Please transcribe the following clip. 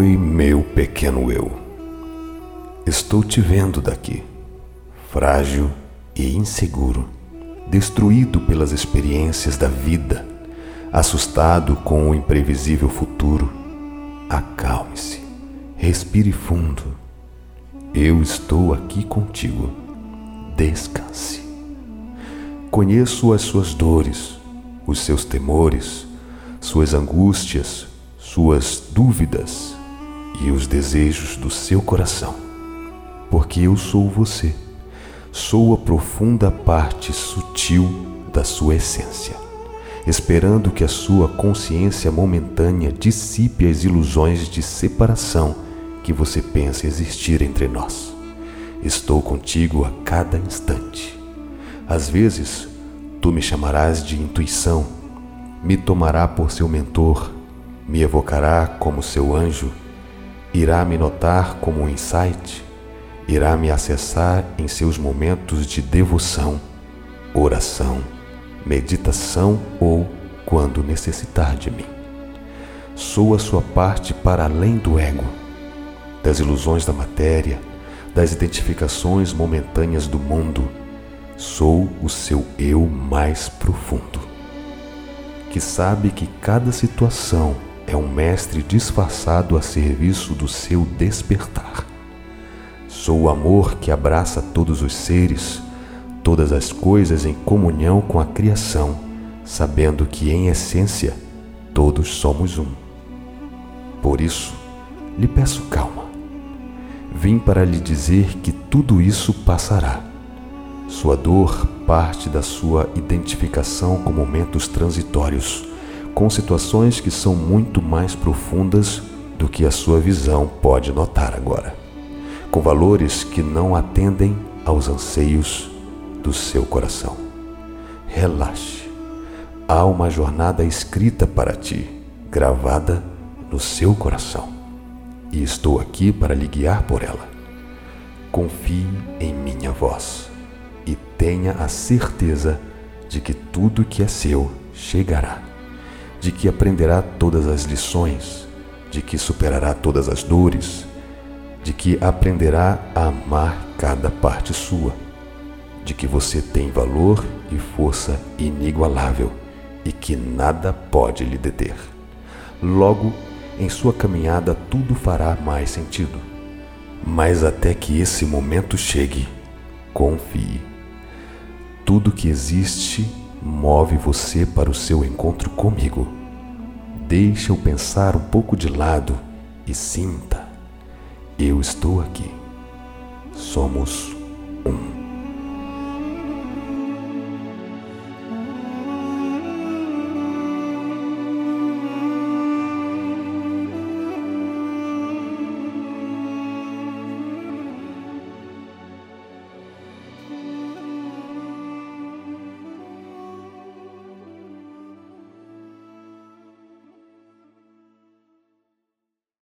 Oi, meu pequeno eu. Estou te vendo daqui, frágil e inseguro, destruído pelas experiências da vida, assustado com o imprevisível futuro. Acalme-se, respire fundo. Eu estou aqui contigo. Descanse. Conheço as suas dores, os seus temores, suas angústias, suas dúvidas e os desejos do seu coração, porque eu sou você, sou a profunda parte sutil da sua essência, esperando que a sua consciência momentânea dissipe as ilusões de separação que você pensa existir entre nós. Estou contigo a cada instante. Às vezes, tu me chamarás de intuição, me tomará por seu mentor me evocará como seu anjo, irá me notar como um insight, irá me acessar em seus momentos de devoção, oração, meditação ou quando necessitar de mim. Sou a sua parte para além do ego, das ilusões da matéria, das identificações momentâneas do mundo. Sou o seu eu mais profundo, que sabe que cada situação é um mestre disfarçado a serviço do seu despertar. Sou o amor que abraça todos os seres, todas as coisas em comunhão com a criação, sabendo que em essência todos somos um. Por isso, lhe peço calma. Vim para lhe dizer que tudo isso passará. Sua dor parte da sua identificação com momentos transitórios com situações que são muito mais profundas do que a sua visão pode notar agora, com valores que não atendem aos anseios do seu coração. Relaxe. Há uma jornada escrita para ti, gravada no seu coração, e estou aqui para lhe guiar por ela. Confie em minha voz e tenha a certeza de que tudo que é seu chegará de que aprenderá todas as lições, de que superará todas as dores, de que aprenderá a amar cada parte sua, de que você tem valor e força inigualável e que nada pode lhe deter. Logo, em sua caminhada tudo fará mais sentido. Mas até que esse momento chegue, confie. Tudo que existe move você para o seu encontro comigo. Deixa-o pensar um pouco de lado e sinta: eu estou aqui. Somos.